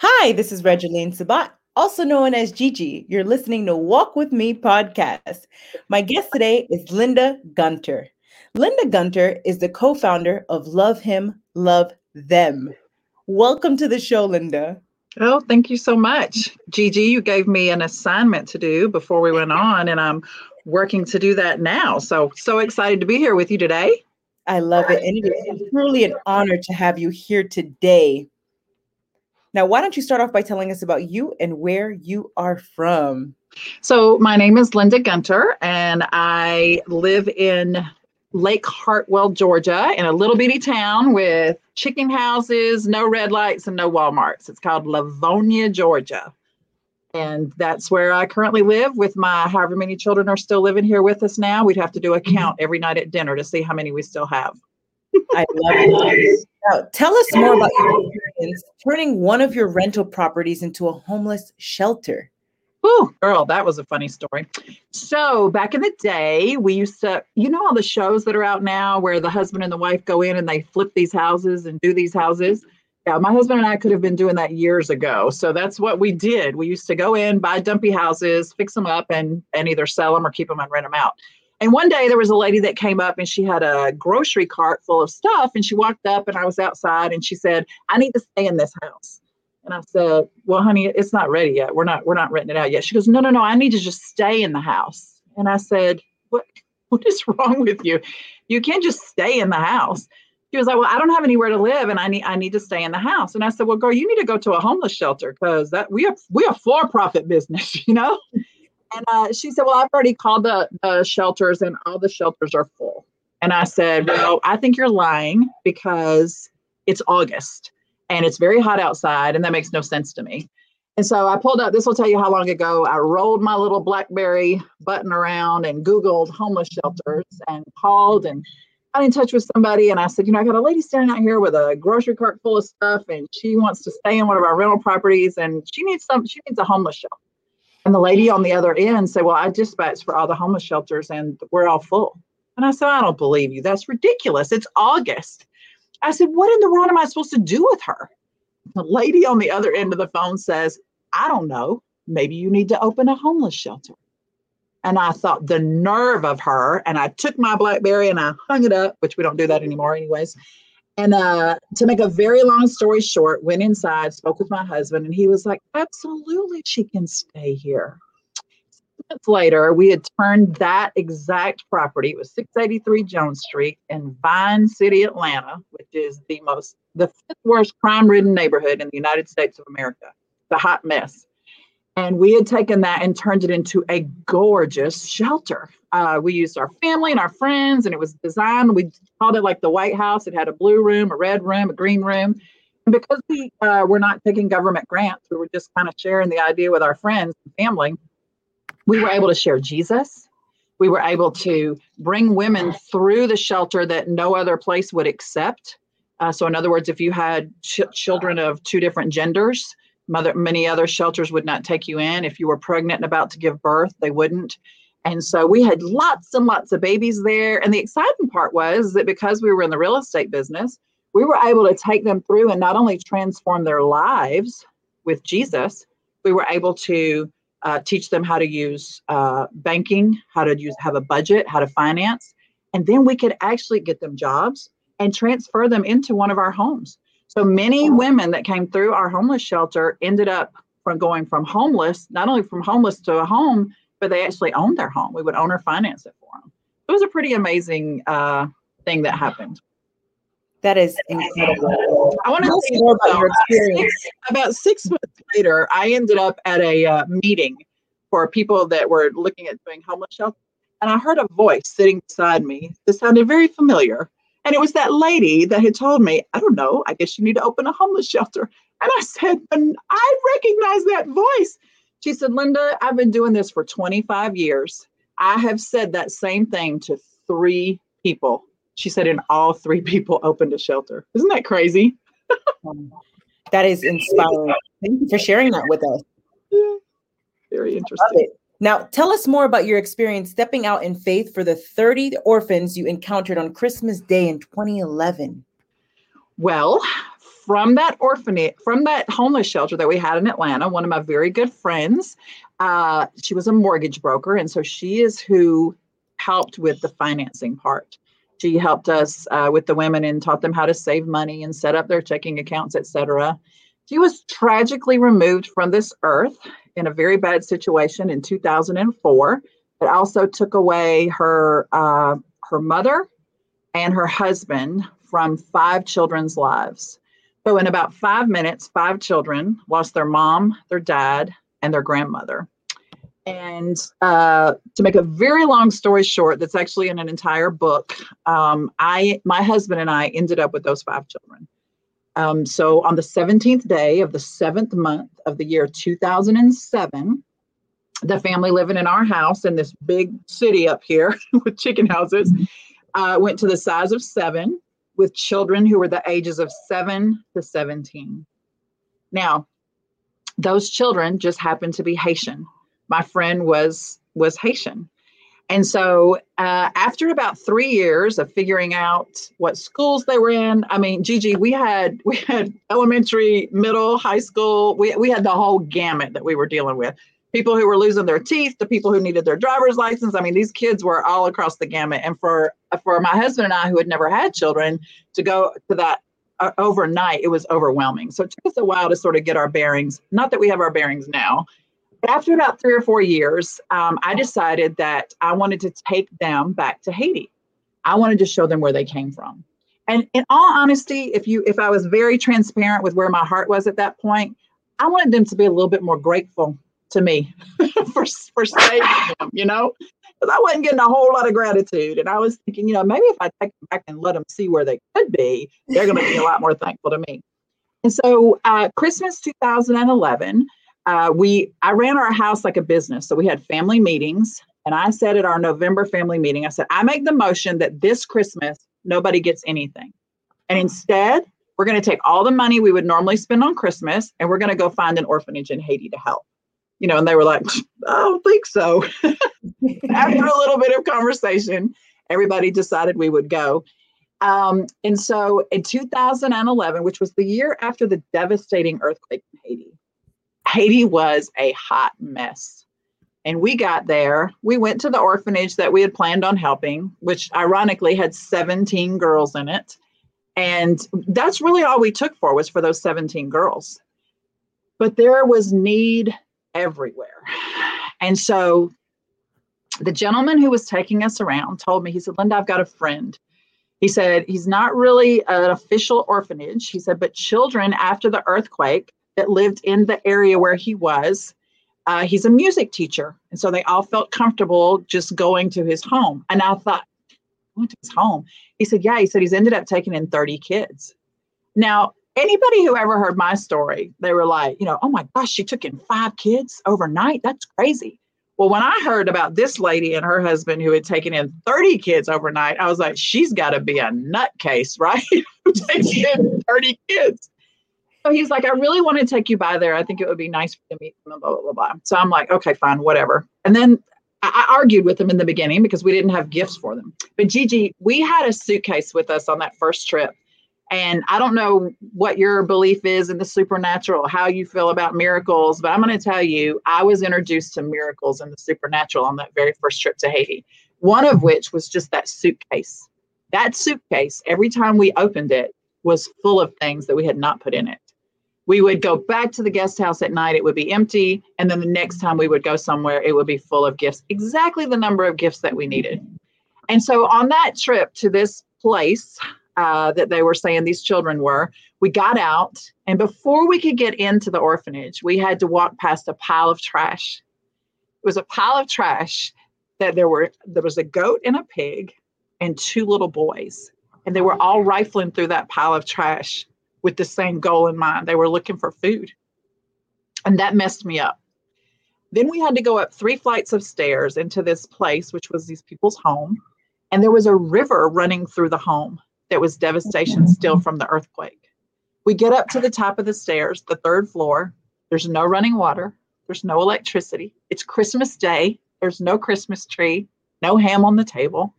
Hi, this is Regeline Sabat, also known as Gigi. You're listening to Walk With Me podcast. My guest today is Linda Gunter. Linda Gunter is the co founder of Love Him, Love Them. Welcome to the show, Linda. Oh, thank you so much. Gigi, you gave me an assignment to do before we went on, and I'm working to do that now. So, so excited to be here with you today. I love it. And it is truly an honor to have you here today. Now, why don't you start off by telling us about you and where you are from? So, my name is Linda Gunter, and I live in Lake Hartwell, Georgia, in a little bitty town with chicken houses, no red lights, and no Walmarts. It's called Lavonia, Georgia. And that's where I currently live with my however many children are still living here with us now. We'd have to do a mm-hmm. count every night at dinner to see how many we still have. I love it. Now, tell us more about your experience turning one of your rental properties into a homeless shelter. Oh, girl, that was a funny story. So, back in the day, we used to, you know, all the shows that are out now where the husband and the wife go in and they flip these houses and do these houses. Yeah, my husband and I could have been doing that years ago. So that's what we did. We used to go in, buy dumpy houses, fix them up, and and either sell them or keep them and rent them out. And one day there was a lady that came up and she had a grocery cart full of stuff. And she walked up and I was outside and she said, I need to stay in this house. And I said, Well, honey, it's not ready yet. We're not, we're not renting it out yet. She goes, No, no, no, I need to just stay in the house. And I said, What what is wrong with you? You can't just stay in the house. She was like, Well, I don't have anywhere to live and I need I need to stay in the house. And I said, Well, girl, you need to go to a homeless shelter because that we are we are for-profit business, you know? And uh, she said, Well, I've already called the, the shelters and all the shelters are full. And I said, Well, I think you're lying because it's August and it's very hot outside and that makes no sense to me. And so I pulled up, this will tell you how long ago I rolled my little Blackberry button around and Googled homeless shelters and called and got in touch with somebody. And I said, You know, I got a lady standing out here with a grocery cart full of stuff and she wants to stay in one of our rental properties and she needs some, she needs a homeless shelter. And the lady on the other end said, Well, I dispatched for all the homeless shelters and we're all full. And I said, I don't believe you. That's ridiculous. It's August. I said, What in the world am I supposed to do with her? The lady on the other end of the phone says, I don't know. Maybe you need to open a homeless shelter. And I thought the nerve of her. And I took my Blackberry and I hung it up, which we don't do that anymore, anyways. And uh, to make a very long story short, went inside, spoke with my husband, and he was like, Absolutely, she can stay here. Months later, we had turned that exact property, it was 683 Jones Street in Vine City, Atlanta, which is the most, the fifth worst crime ridden neighborhood in the United States of America, the hot mess. And we had taken that and turned it into a gorgeous shelter. Uh, we used our family and our friends, and it was designed. We called it like the White House. It had a blue room, a red room, a green room. And because we uh, were not taking government grants, we were just kind of sharing the idea with our friends and family. We were able to share Jesus. We were able to bring women through the shelter that no other place would accept. Uh, so, in other words, if you had ch- children of two different genders, Mother, many other shelters would not take you in. If you were pregnant and about to give birth, they wouldn't. And so we had lots and lots of babies there. And the exciting part was that because we were in the real estate business, we were able to take them through and not only transform their lives with Jesus, we were able to uh, teach them how to use uh, banking, how to use have a budget, how to finance, and then we could actually get them jobs and transfer them into one of our homes. So many women that came through our homeless shelter ended up from going from homeless, not only from homeless to a home, but they actually owned their home. We would own or finance it for them. It was a pretty amazing uh, thing that happened. That is incredible. I want to tell you more about your experience. About six months later, I ended up at a uh, meeting for people that were looking at doing homeless shelter, and I heard a voice sitting beside me that sounded very familiar. And it was that lady that had told me, I don't know, I guess you need to open a homeless shelter. And I said, and I recognize that voice. She said, Linda, I've been doing this for 25 years. I have said that same thing to three people. She said, and all three people opened a shelter. Isn't that crazy? that is inspiring. Thank you for sharing that with us. Yeah, very interesting. Now, tell us more about your experience stepping out in faith for the 30 orphans you encountered on Christmas Day in 2011. Well, from that orphanage, from that homeless shelter that we had in Atlanta, one of my very good friends, uh, she was a mortgage broker. And so she is who helped with the financing part. She helped us uh, with the women and taught them how to save money and set up their checking accounts, etc. She was tragically removed from this earth in a very bad situation in 2004. It also took away her uh, her mother and her husband from five children's lives. So in about five minutes, five children lost their mom, their dad, and their grandmother. And uh, to make a very long story short, that's actually in an entire book. Um, I, my husband and I ended up with those five children. Um, so on the 17th day of the seventh month of the year 2007, the family living in our house in this big city up here with chicken houses uh, went to the size of seven with children who were the ages of seven to 17. Now, those children just happened to be Haitian. My friend was was Haitian. And so, uh, after about three years of figuring out what schools they were in, I mean, Gigi, we had we had elementary, middle, high school. We we had the whole gamut that we were dealing with. People who were losing their teeth, the people who needed their driver's license. I mean, these kids were all across the gamut. And for for my husband and I, who had never had children, to go to that uh, overnight, it was overwhelming. So it took us a while to sort of get our bearings. Not that we have our bearings now, after about three or four years, um, I decided that I wanted to take them back to Haiti. I wanted to show them where they came from. And in all honesty, if you if I was very transparent with where my heart was at that point, I wanted them to be a little bit more grateful to me for for saving them, you know, because I wasn't getting a whole lot of gratitude, and I was thinking, you know, maybe if I take them back and let them see where they could be, they're going to be a lot more thankful to me. And so, uh, Christmas 2011, uh, we I ran our house like a business. So we had family meetings, and I said at our November family meeting, I said, I make the motion that this Christmas nobody gets anything, and instead we're going to take all the money we would normally spend on Christmas, and we're going to go find an orphanage in Haiti to help. You know, and they were like, I don't think so. After a little bit of conversation, everybody decided we would go. Um, and so in 2011, which was the year after the devastating earthquake in Haiti, Haiti was a hot mess. And we got there. We went to the orphanage that we had planned on helping, which ironically had 17 girls in it. And that's really all we took for was for those 17 girls. But there was need everywhere. And so the gentleman who was taking us around told me, he said, Linda, I've got a friend. He said, he's not really an official orphanage. He said, but children after the earthquake that lived in the area where he was. Uh, he's a music teacher. And so they all felt comfortable just going to his home. And I thought, went to his home. He said, Yeah, he said he's ended up taking in 30 kids. Now, anybody who ever heard my story, they were like, you know, oh my gosh, she took in five kids overnight. That's crazy. Well, when I heard about this lady and her husband who had taken in 30 kids overnight, I was like, she's got to be a nutcase, right? Taking in 30 kids. So he's like, I really want to take you by there. I think it would be nice to meet them, blah, blah, blah, blah. So I'm like, okay, fine, whatever. And then I argued with them in the beginning because we didn't have gifts for them. But Gigi, we had a suitcase with us on that first trip. And I don't know what your belief is in the supernatural, how you feel about miracles, but I'm going to tell you, I was introduced to miracles and the supernatural on that very first trip to Haiti. One of which was just that suitcase. That suitcase, every time we opened it, was full of things that we had not put in it we would go back to the guest house at night it would be empty and then the next time we would go somewhere it would be full of gifts exactly the number of gifts that we needed. And so on that trip to this place uh, that they were saying these children were we got out and before we could get into the orphanage we had to walk past a pile of trash. It was a pile of trash that there were there was a goat and a pig and two little boys and they were all rifling through that pile of trash with the same goal in mind. They were looking for food. And that messed me up. Then we had to go up three flights of stairs into this place, which was these people's home. And there was a river running through the home that was devastation still from the earthquake. We get up to the top of the stairs, the third floor. There's no running water, there's no electricity. It's Christmas Day, there's no Christmas tree, no ham on the table.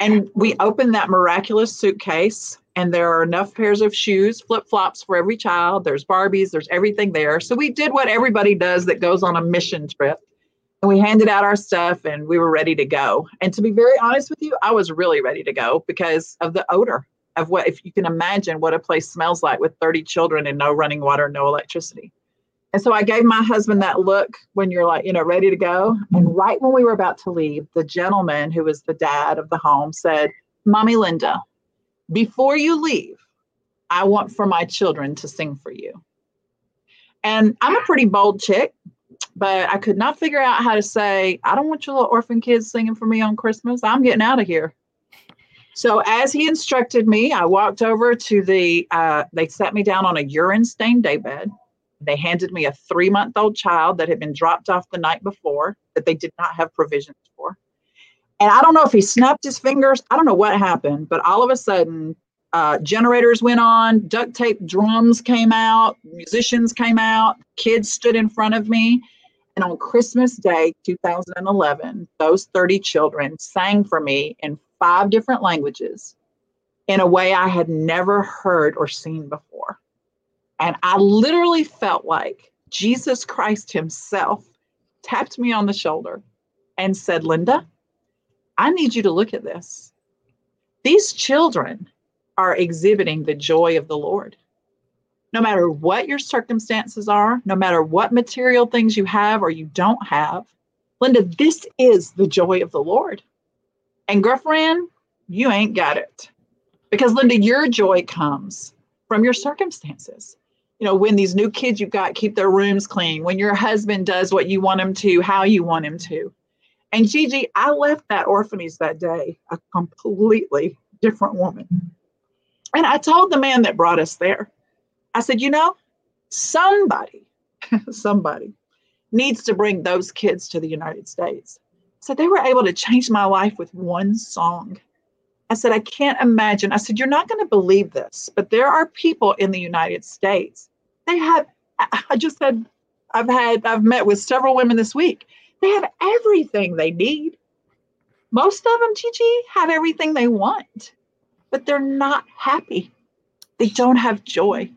And we open that miraculous suitcase and there are enough pairs of shoes, flip flops for every child. There's Barbies, there's everything there. So we did what everybody does that goes on a mission trip. And we handed out our stuff and we were ready to go. And to be very honest with you, I was really ready to go because of the odor of what, if you can imagine what a place smells like with 30 children and no running water, no electricity. And so I gave my husband that look when you're like, you know, ready to go. And right when we were about to leave, the gentleman who was the dad of the home said, Mommy Linda, before you leave, I want for my children to sing for you. And I'm a pretty bold chick, but I could not figure out how to say, I don't want your little orphan kids singing for me on Christmas. I'm getting out of here. So as he instructed me, I walked over to the, uh, they sat me down on a urine stained daybed they handed me a three month old child that had been dropped off the night before that they did not have provisions for. And I don't know if he snapped his fingers. I don't know what happened, but all of a sudden, uh, generators went on, duct tape drums came out, musicians came out, kids stood in front of me. And on Christmas Day 2011, those 30 children sang for me in five different languages in a way I had never heard or seen before. And I literally felt like Jesus Christ Himself tapped me on the shoulder and said, Linda, I need you to look at this. These children are exhibiting the joy of the Lord. No matter what your circumstances are, no matter what material things you have or you don't have, Linda, this is the joy of the Lord. And girlfriend, you ain't got it. Because Linda, your joy comes from your circumstances you know, when these new kids you've got keep their rooms clean, when your husband does what you want him to, how you want him to. And Gigi, I left that orphanage that day a completely different woman. And I told the man that brought us there, I said, you know, somebody, somebody needs to bring those kids to the United States. So they were able to change my life with one song. I said, I can't imagine. I said, You're not going to believe this, but there are people in the United States. They have, I just said, I've had, I've met with several women this week. They have everything they need. Most of them, Gigi, have everything they want, but they're not happy. They don't have joy.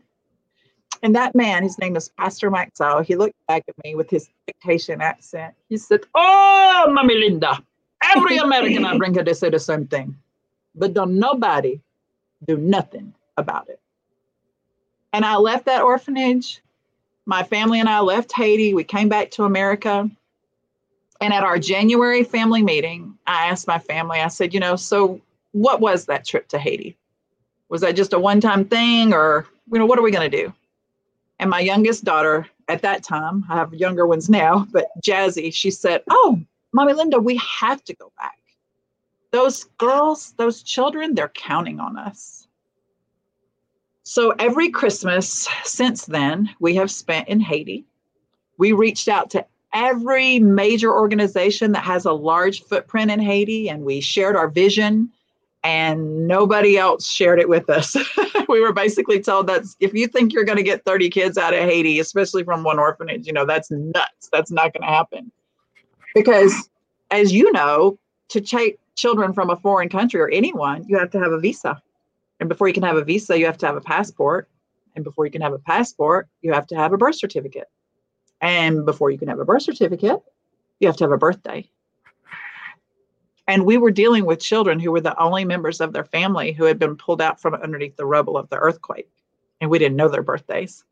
And that man, his name is Pastor Maxwell, he looked back at me with his dictation accent. He said, Oh, Mommy Linda, every American I bring her, they say the same thing but don't nobody do nothing about it. And I left that orphanage. My family and I left Haiti. We came back to America. And at our January family meeting, I asked my family, I said, you know, so what was that trip to Haiti? Was that just a one time thing or, you know, what are we going to do? And my youngest daughter at that time, I have younger ones now, but Jazzy, she said, Oh, Mommy Linda, we have to go back those girls, those children, they're counting on us. So every Christmas since then, we have spent in Haiti. We reached out to every major organization that has a large footprint in Haiti, and we shared our vision, and nobody else shared it with us. we were basically told that if you think you're going to get 30 kids out of Haiti, especially from one orphanage, you know, that's nuts. That's not going to happen. Because as you know, to take children from a foreign country or anyone, you have to have a visa. And before you can have a visa, you have to have a passport. And before you can have a passport, you have to have a birth certificate. And before you can have a birth certificate, you have to have a birthday. And we were dealing with children who were the only members of their family who had been pulled out from underneath the rubble of the earthquake. And we didn't know their birthdays.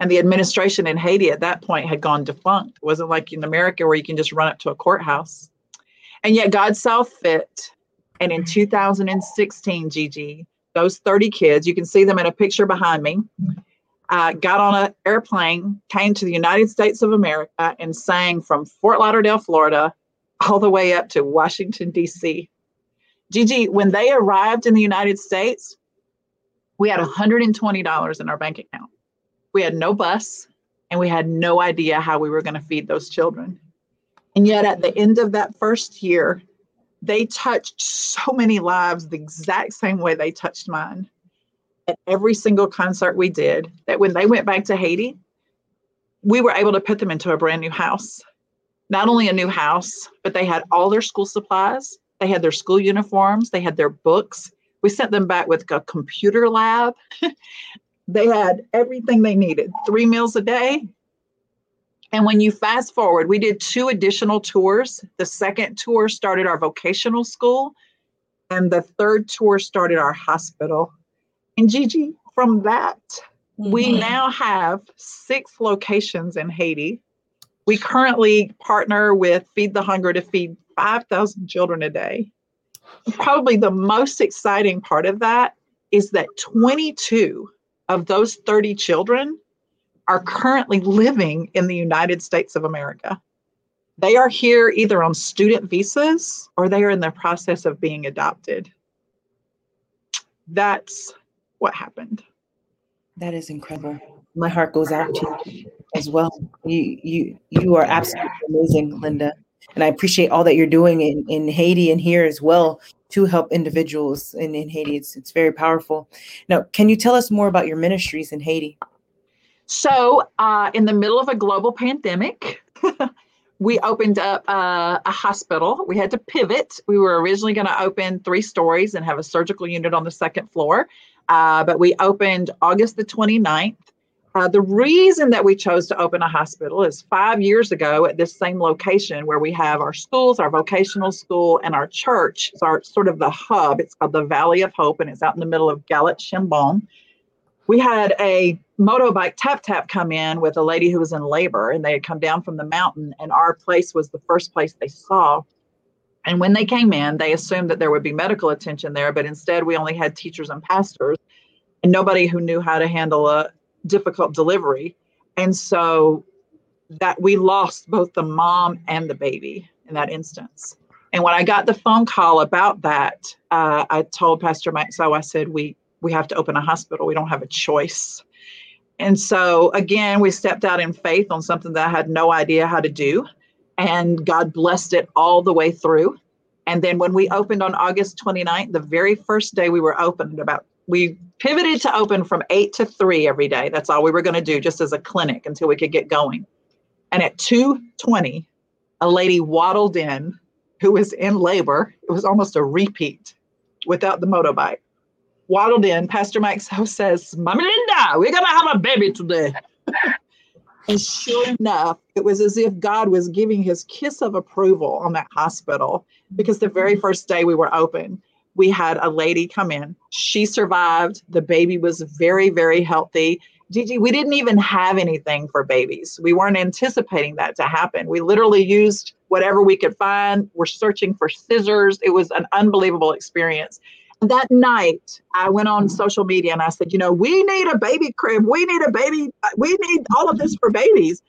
And the administration in Haiti at that point had gone defunct. It wasn't like in America where you can just run up to a courthouse and yet God saw fit. And in 2016, Gigi, those 30 kids, you can see them in a picture behind me, uh, got on an airplane, came to the United States of America, and sang from Fort Lauderdale, Florida, all the way up to Washington, D.C. Gigi, when they arrived in the United States, we had $120 in our bank account. We had no bus, and we had no idea how we were going to feed those children. And yet, at the end of that first year, they touched so many lives the exact same way they touched mine at every single concert we did. That when they went back to Haiti, we were able to put them into a brand new house. Not only a new house, but they had all their school supplies, they had their school uniforms, they had their books, We sent them back with a computer lab. they had everything they needed three meals a day. And when you fast forward, we did two additional tours. The second tour started our vocational school, and the third tour started our hospital. And Gigi, from that, mm-hmm. we now have six locations in Haiti. We currently partner with Feed the Hunger to feed 5,000 children a day. Probably the most exciting part of that is that 22 of those 30 children are currently living in the United States of America. They are here either on student visas or they are in the process of being adopted. That's what happened. That is incredible. My heart goes out to you as well. You you you are absolutely amazing, Linda. And I appreciate all that you're doing in, in Haiti and here as well to help individuals in, in Haiti. It's it's very powerful. Now, can you tell us more about your ministries in Haiti? So, uh, in the middle of a global pandemic, we opened up uh, a hospital. We had to pivot. We were originally going to open three stories and have a surgical unit on the second floor, uh, but we opened August the 29th. Uh, the reason that we chose to open a hospital is five years ago at this same location where we have our schools, our vocational school, and our church. It's our sort of the hub. It's called the Valley of Hope, and it's out in the middle of Galette Chambon we had a motorbike tap tap come in with a lady who was in labor and they had come down from the mountain and our place was the first place they saw and when they came in they assumed that there would be medical attention there but instead we only had teachers and pastors and nobody who knew how to handle a difficult delivery and so that we lost both the mom and the baby in that instance and when i got the phone call about that uh, i told pastor mike so i said we we have to open a hospital. We don't have a choice. And so, again, we stepped out in faith on something that I had no idea how to do. And God blessed it all the way through. And then when we opened on August 29th, the very first day we were open, about we pivoted to open from eight to three every day. That's all we were going to do, just as a clinic until we could get going. And at 2:20, a lady waddled in who was in labor. It was almost a repeat without the motorbike waddled in. Pastor Mike so says, Mommy Linda, we're going to have a baby today. And sure enough, it was as if God was giving his kiss of approval on that hospital because the very mm-hmm. first day we were open, we had a lady come in. She survived. The baby was very, very healthy. Gigi, we didn't even have anything for babies. We weren't anticipating that to happen. We literally used whatever we could find. We're searching for scissors. It was an unbelievable experience that night I went on social media and I said, you know, we need a baby crib. We need a baby. We need all of this for babies.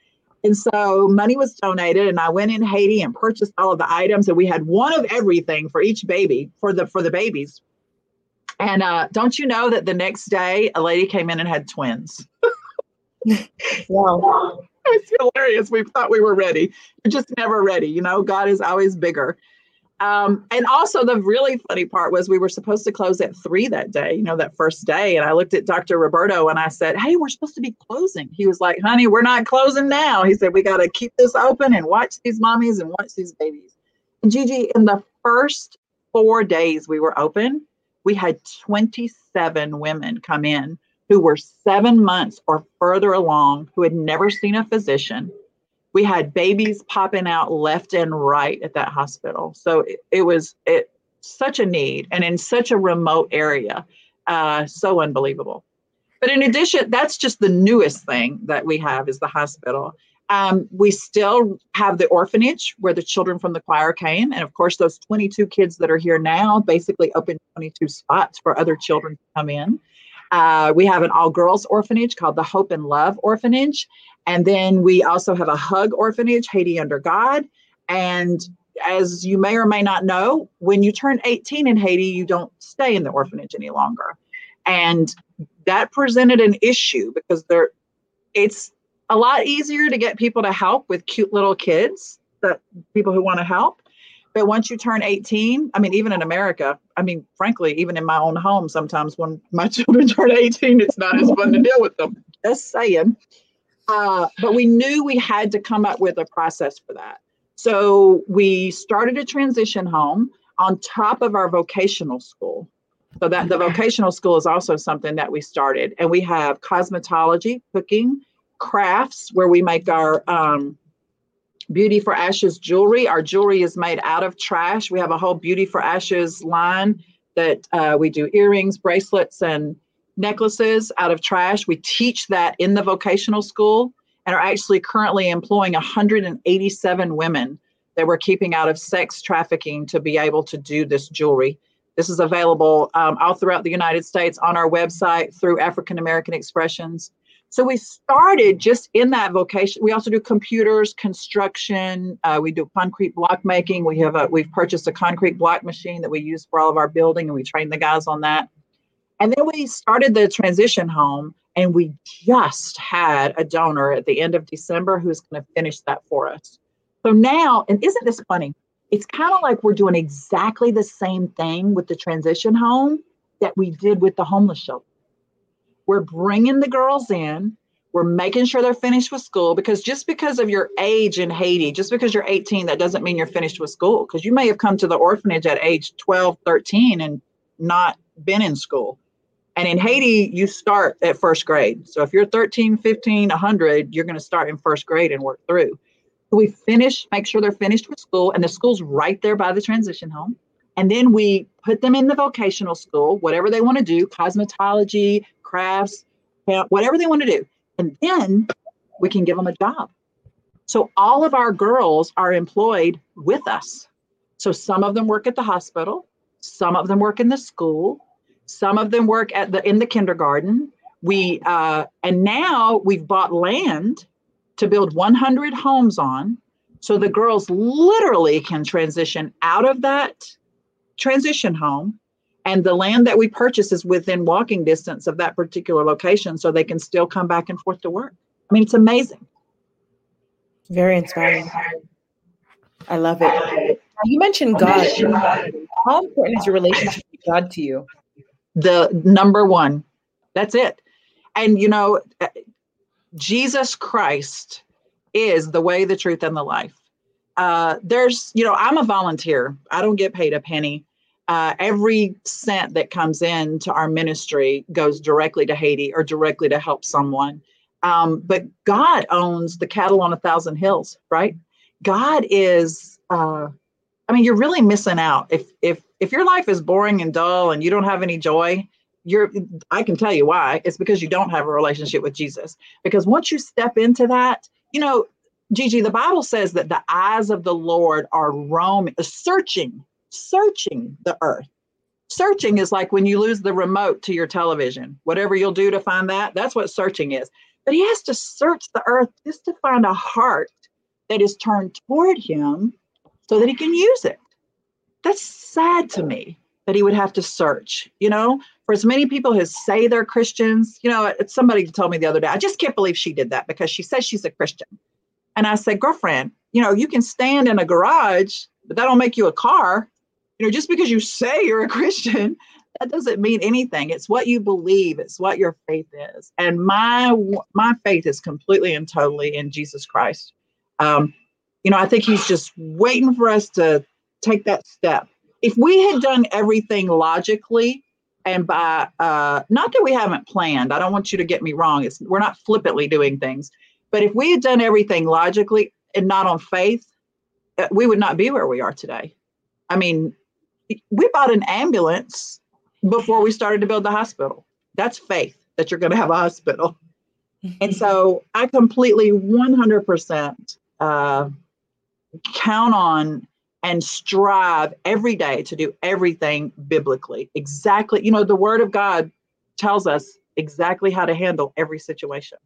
And so money was donated and I went in Haiti and purchased all of the items and we had one of everything for each baby for the for the babies. And uh, don't you know that the next day a lady came in and had twins? wow. It's hilarious. We thought we were ready. We're just never ready. You know, God is always bigger. Um, and also, the really funny part was we were supposed to close at three that day, you know, that first day. And I looked at Dr. Roberto and I said, Hey, we're supposed to be closing. He was like, Honey, we're not closing now. He said, We got to keep this open and watch these mommies and watch these babies. And Gigi, in the first four days we were open, we had 27 women come in who were seven months or further along, who had never seen a physician, we had babies popping out left and right at that hospital. So it, it was it such a need and in such a remote area. Uh, so unbelievable. But in addition, that's just the newest thing that we have is the hospital. Um, we still have the orphanage where the children from the choir came. And of course, those 22 kids that are here now basically open 22 spots for other children to come in. Uh, we have an all girls orphanage called the Hope and Love Orphanage. And then we also have a hug orphanage, Haiti Under God. And as you may or may not know, when you turn 18 in Haiti, you don't stay in the orphanage any longer. And that presented an issue because there it's a lot easier to get people to help with cute little kids, that people who want to help. But once you turn 18, I mean, even in America, I mean, frankly, even in my own home, sometimes when my children turn 18, it's not as fun to deal with them. Just saying. Uh, but we knew we had to come up with a process for that. So we started a transition home on top of our vocational school. So that the vocational school is also something that we started, and we have cosmetology, cooking, crafts, where we make our um, Beauty for Ashes jewelry. Our jewelry is made out of trash. We have a whole Beauty for Ashes line that uh, we do earrings, bracelets, and necklaces out of trash. We teach that in the vocational school and are actually currently employing 187 women that we're keeping out of sex trafficking to be able to do this jewelry. This is available um, all throughout the United States on our website through African American Expressions. So we started just in that vocation. We also do computers, construction. Uh, we do concrete block making. We have a we've purchased a concrete block machine that we use for all of our building, and we train the guys on that. And then we started the transition home, and we just had a donor at the end of December who's going to finish that for us. So now, and isn't this funny? It's kind of like we're doing exactly the same thing with the transition home that we did with the homeless shelter. We're bringing the girls in. We're making sure they're finished with school because just because of your age in Haiti, just because you're 18, that doesn't mean you're finished with school because you may have come to the orphanage at age 12, 13 and not been in school. And in Haiti, you start at first grade. So if you're 13, 15, 100, you're going to start in first grade and work through. So we finish, make sure they're finished with school, and the school's right there by the transition home. And then we put them in the vocational school, whatever they want to do cosmetology, crafts, whatever they want to do. And then we can give them a job. So all of our girls are employed with us. So some of them work at the hospital, some of them work in the school, some of them work at the in the kindergarten. We uh, and now we've bought land to build 100 homes on, so the girls literally can transition out of that transition home and the land that we purchase is within walking distance of that particular location so they can still come back and forth to work. I mean it's amazing. Very inspiring. I love it. You mentioned god. How important is your relationship with god to you? The number one. That's it. And you know jesus christ is the way the truth and the life. Uh, there's you know i'm a volunteer. I don't get paid a penny uh, every cent that comes in to our ministry goes directly to Haiti or directly to help someone. Um, but God owns the cattle on a thousand hills, right? God is. Uh, I mean, you're really missing out if if if your life is boring and dull and you don't have any joy. You're. I can tell you why. It's because you don't have a relationship with Jesus. Because once you step into that, you know, Gigi, the Bible says that the eyes of the Lord are roaming, searching searching the earth. Searching is like when you lose the remote to your television, whatever you'll do to find that, that's what searching is. But he has to search the earth just to find a heart that is turned toward him so that he can use it. That's sad to me that he would have to search, you know, for as many people as say they're Christians, you know, somebody told me the other day, I just can't believe she did that because she says she's a Christian. And I said, girlfriend, you know, you can stand in a garage, but that don't make you a car you know, just because you say you're a Christian, that doesn't mean anything. It's what you believe. It's what your faith is. And my my faith is completely and totally in Jesus Christ. Um, you know, I think He's just waiting for us to take that step. If we had done everything logically and by uh, not that we haven't planned, I don't want you to get me wrong. It's we're not flippantly doing things, but if we had done everything logically and not on faith, uh, we would not be where we are today. I mean, we bought an ambulance before we started to build the hospital. That's faith that you're going to have a hospital. and so I completely 100% uh, count on and strive every day to do everything biblically. Exactly, you know, the word of God tells us exactly how to handle every situation.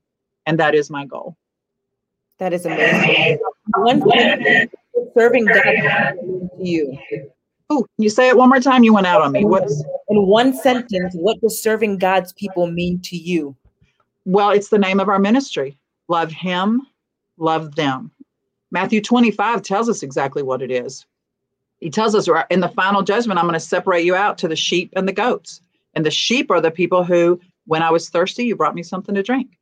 And that is my goal. That is amazing. One thing serving God to you. You say it one more time. You went out on me. What's in one sentence? What does serving God's people mean to you? Well, it's the name of our ministry. Love Him, love them. Matthew 25 tells us exactly what it is. He tells us in the final judgment, I'm going to separate you out to the sheep and the goats. And the sheep are the people who, when I was thirsty, you brought me something to drink.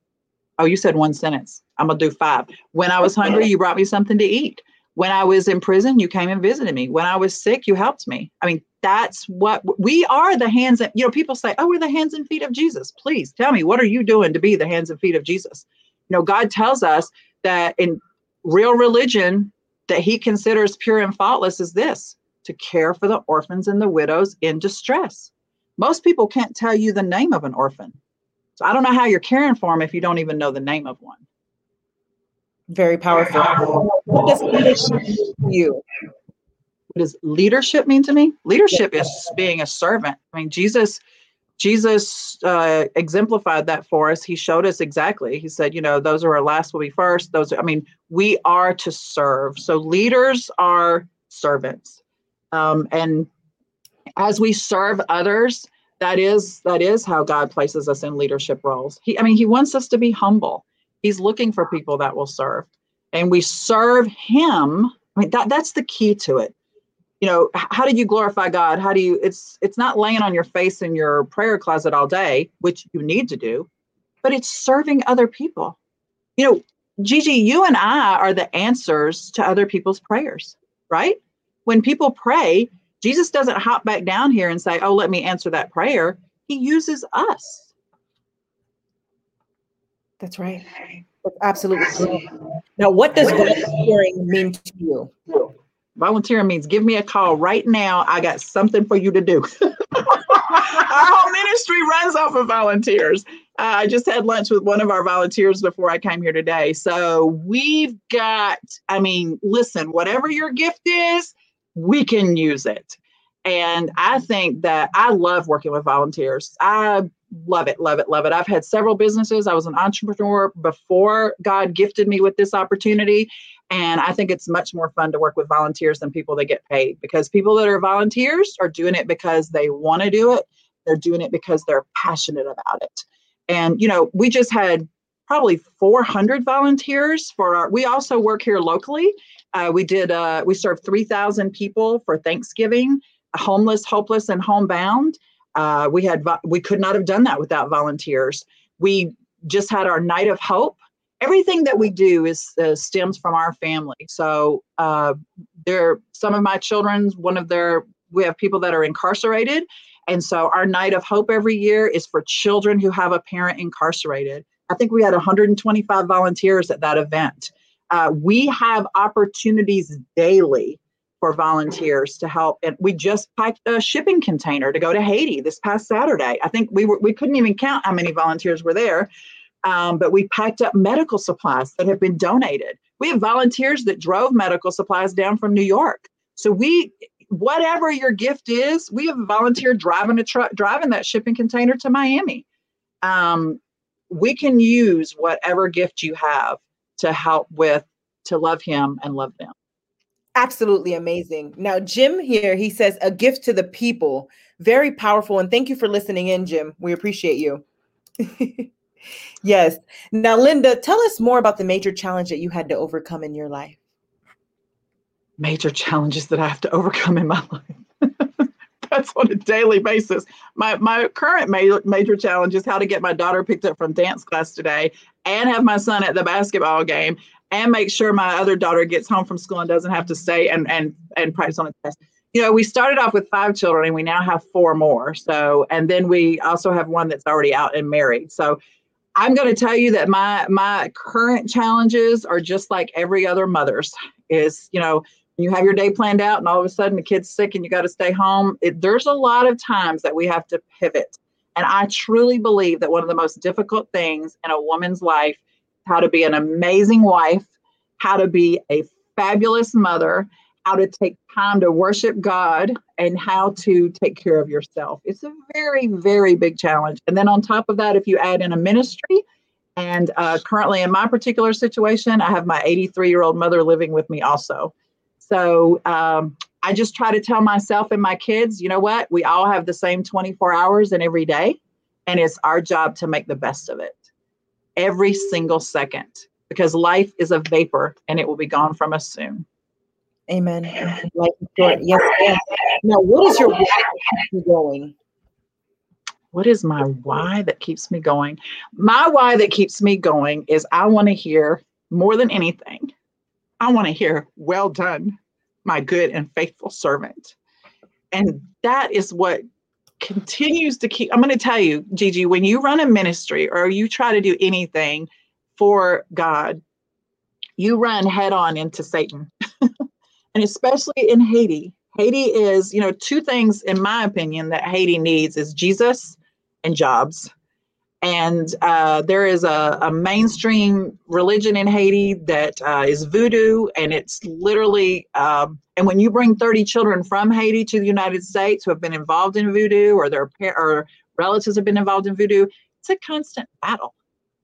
Oh, you said one sentence. I'm going to do five. When I was hungry, you brought me something to eat. When I was in prison, you came and visited me. When I was sick, you helped me. I mean, that's what we are the hands and you know, people say, oh, we're the hands and feet of Jesus. Please tell me, what are you doing to be the hands and feet of Jesus? You know, God tells us that in real religion that he considers pure and faultless is this to care for the orphans and the widows in distress. Most people can't tell you the name of an orphan. So I don't know how you're caring for them if you don't even know the name of one. Very powerful. What does leadership mean to you? What does leadership mean to me? Leadership is being a servant. I mean, Jesus Jesus uh, exemplified that for us. He showed us exactly. He said, you know, those who are last will be first. Those, are, I mean, we are to serve. So leaders are servants, um, and as we serve others, that is that is how God places us in leadership roles. He, I mean, He wants us to be humble. He's looking for people that will serve, and we serve Him. I mean, that that's the key to it. You know how do you glorify god? How do you it's it's not laying on your face in your prayer closet all day which you need to do but it's serving other people. You know gigi you and i are the answers to other people's prayers right? When people pray jesus doesn't hop back down here and say oh let me answer that prayer. He uses us that's right that's absolutely now what does volunteering mean to you Volunteering means give me a call right now. I got something for you to do. our whole ministry runs off of volunteers. Uh, I just had lunch with one of our volunteers before I came here today. So we've got, I mean, listen, whatever your gift is, we can use it. And I think that I love working with volunteers. I love it, love it, love it. I've had several businesses. I was an entrepreneur before God gifted me with this opportunity. And I think it's much more fun to work with volunteers than people that get paid because people that are volunteers are doing it because they want to do it. They're doing it because they're passionate about it. And, you know, we just had probably 400 volunteers for our, we also work here locally. Uh, we did, uh, we served 3,000 people for Thanksgiving, homeless, hopeless, and homebound. Uh, we had, we could not have done that without volunteers. We just had our night of hope everything that we do is uh, stems from our family. So uh, there, some of my children's one of their we have people that are incarcerated, and so our night of hope every year is for children who have a parent incarcerated. I think we had 125 volunteers at that event. Uh, we have opportunities daily for volunteers to help. And we just packed a shipping container to go to Haiti this past Saturday. I think we were we couldn't even count how many volunteers were there um, but we packed up medical supplies that have been donated. We have volunteers that drove medical supplies down from New York. So we, whatever your gift is, we have a volunteer driving a truck, driving that shipping container to Miami. Um, we can use whatever gift you have to help with to love him and love them. Absolutely amazing. Now, Jim here, he says, a gift to the people. Very powerful. And thank you for listening in, Jim. We appreciate you. Yes. Now, Linda, tell us more about the major challenge that you had to overcome in your life. Major challenges that I have to overcome in my life. That's on a daily basis. My my current major, major challenge is how to get my daughter picked up from dance class today and have my son at the basketball game and make sure my other daughter gets home from school and doesn't have to stay and and and practice on a test you know, we started off with five children and we now have four more. So, and then we also have one that's already out and married. So, I'm going to tell you that my my current challenges are just like every other mother's. Is you know you have your day planned out and all of a sudden the kid's sick and you got to stay home. It, there's a lot of times that we have to pivot, and I truly believe that one of the most difficult things in a woman's life, how to be an amazing wife, how to be a fabulous mother, how to take time to worship God and how to take care of yourself. It's a very, very big challenge. And then on top of that, if you add in a ministry, and uh, currently in my particular situation, I have my 83 year old mother living with me also. So um, I just try to tell myself and my kids, you know what? We all have the same 24 hours in every day, and it's our job to make the best of it every single second because life is a vapor and it will be gone from us soon. Amen. Short. Yes, yes. Now, what is your why that keeps going? What is my why that keeps me going? My why that keeps me going is I want to hear more than anything. I want to hear, well done, my good and faithful servant. And that is what continues to keep. I'm going to tell you, Gigi, when you run a ministry or you try to do anything for God, you run head on into Satan. and especially in Haiti. Haiti is, you know, two things, in my opinion, that Haiti needs is Jesus and jobs. And uh, there is a, a, mainstream religion in Haiti that uh, is voodoo, and it's literally. Um, and when you bring 30 children from Haiti to the United States who have been involved in voodoo, or their par- or relatives have been involved in voodoo, it's a constant battle,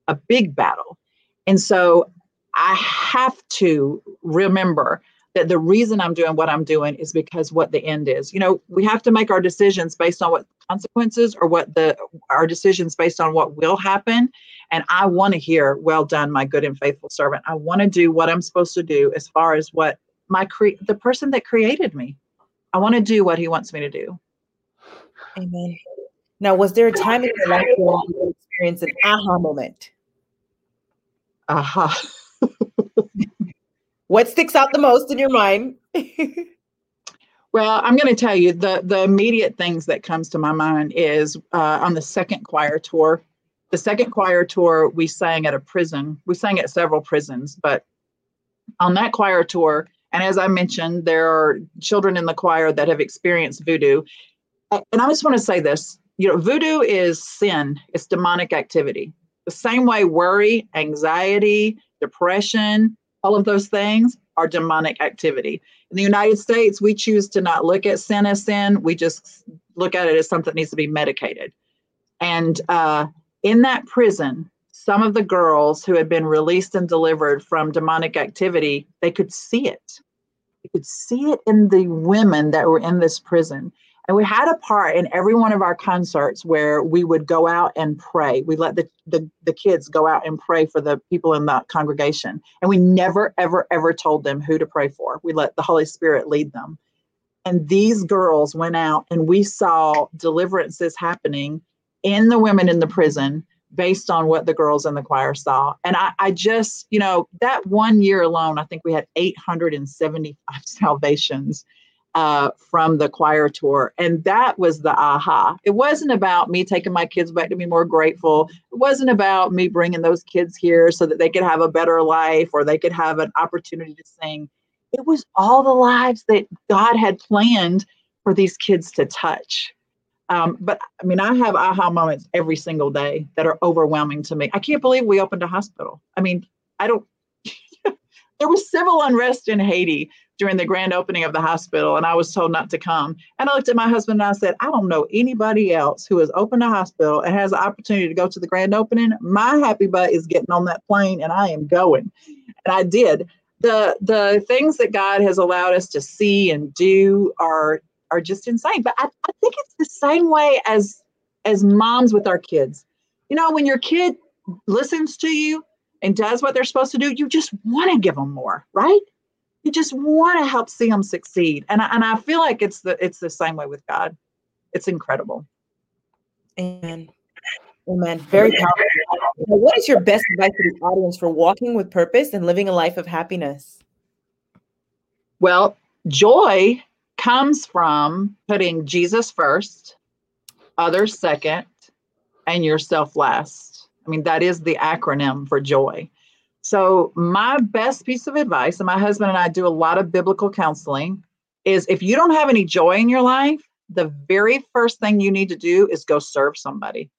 a big battle. And so I have to remember that the reason I'm doing what I'm doing is because what the end is. You know, we have to make our decisions based on what consequences or what the our decisions based on what will happen. And I want to hear, well done, my good and faithful servant. I want to do what I'm supposed to do as far as what my cre- the person that created me. I want to do what he wants me to do. Amen. Now, was there a time in your life where you experienced an aha moment? Aha. what sticks out the most in your mind? well, I'm going to tell you the the immediate things that comes to my mind is uh, on the second choir tour. The second choir tour we sang at a prison. We sang at several prisons, but on that choir tour, and as I mentioned, there are children in the choir that have experienced voodoo. And I just want to say this, you know, voodoo is sin. It's demonic activity. The same way worry, anxiety, depression, all of those things are demonic activity. In the United States, we choose to not look at sin as sin. We just look at it as something that needs to be medicated. And uh, in that prison, some of the girls who had been released and delivered from demonic activity, they could see it. They could see it in the women that were in this prison. And we had a part in every one of our concerts where we would go out and pray. We let the, the, the kids go out and pray for the people in the congregation. And we never, ever, ever told them who to pray for. We let the Holy Spirit lead them. And these girls went out and we saw deliverances happening in the women in the prison based on what the girls in the choir saw. And I, I just, you know, that one year alone, I think we had 875 salvations uh, from the choir tour. And that was the aha. It wasn't about me taking my kids back to be more grateful. It wasn't about me bringing those kids here so that they could have a better life or they could have an opportunity to sing. It was all the lives that God had planned for these kids to touch. Um, but I mean, I have aha moments every single day that are overwhelming to me. I can't believe we opened a hospital. I mean, I don't, there was civil unrest in Haiti during the grand opening of the hospital and I was told not to come. And I looked at my husband and I said, I don't know anybody else who has opened a hospital and has the opportunity to go to the grand opening. My happy butt is getting on that plane and I am going. And I did. The the things that God has allowed us to see and do are are just insane. But I, I think it's the same way as as moms with our kids. You know, when your kid listens to you and does what they're supposed to do, you just want to give them more, right? you just want to help see them succeed. And I, and I feel like it's the it's the same way with God. It's incredible. Amen. Amen. Very powerful. What is your best advice to the audience for walking with purpose and living a life of happiness? Well joy comes from putting Jesus first others second and yourself last I mean that is the acronym for joy so, my best piece of advice, and my husband and I do a lot of biblical counseling, is if you don't have any joy in your life, the very first thing you need to do is go serve somebody.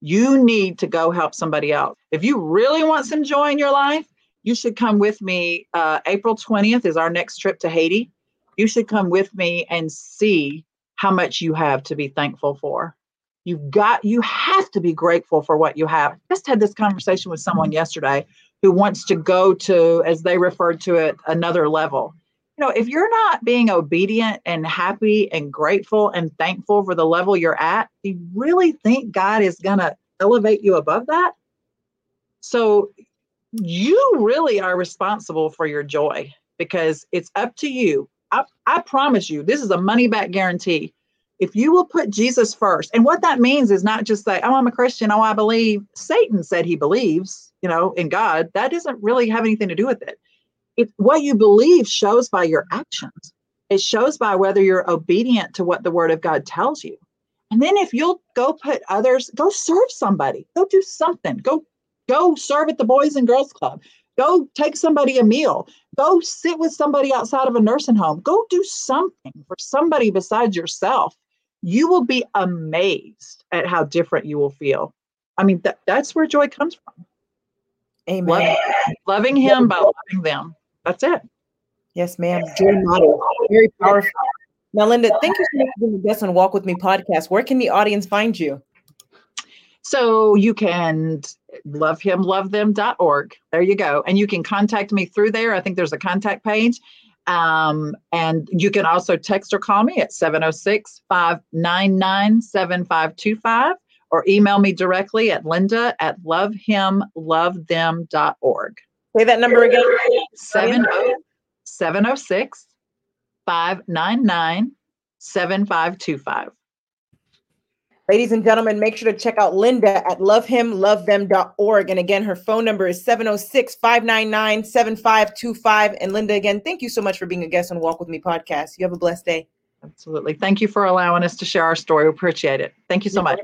You need to go help somebody else. If you really want some joy in your life, you should come with me. Uh, April 20th is our next trip to Haiti. You should come with me and see how much you have to be thankful for. You've got, you have to be grateful for what you have. Just had this conversation with someone yesterday who wants to go to, as they referred to it, another level. You know, if you're not being obedient and happy and grateful and thankful for the level you're at, do you really think God is going to elevate you above that? So you really are responsible for your joy because it's up to you. I, I promise you, this is a money back guarantee. If you will put Jesus first, and what that means is not just say, oh, I'm a Christian, oh, I believe. Satan said he believes you know, in God, that doesn't really have anything to do with it. it, what you believe shows by your actions. It shows by whether you're obedient to what the word of God tells you. And then if you'll go put others, go serve somebody, go do something, go go serve at the Boys and Girls Club, go take somebody a meal, go sit with somebody outside of a nursing home, go do something for somebody besides yourself. You will be amazed at how different you will feel. I mean, that, that's where joy comes from. Amen. Loving, loving him by loving them. That's it. Yes, ma'am. Joy model. Very powerful. Now, Linda, thank you so much for being a guest on Walk With Me podcast. Where can the audience find you? So you can love him, love them.org. There you go. And you can contact me through there. I think there's a contact page. Um, and you can also text or call me at 706 599 7525 or email me directly at linda at lovehimlovethem.org. Say that number again 706 599 7525. Ladies and gentlemen, make sure to check out Linda at lovehimlovethem.org. And again, her phone number is 706 599 7525. And Linda, again, thank you so much for being a guest on Walk With Me podcast. You have a blessed day. Absolutely. Thank you for allowing us to share our story. We appreciate it. Thank you so much.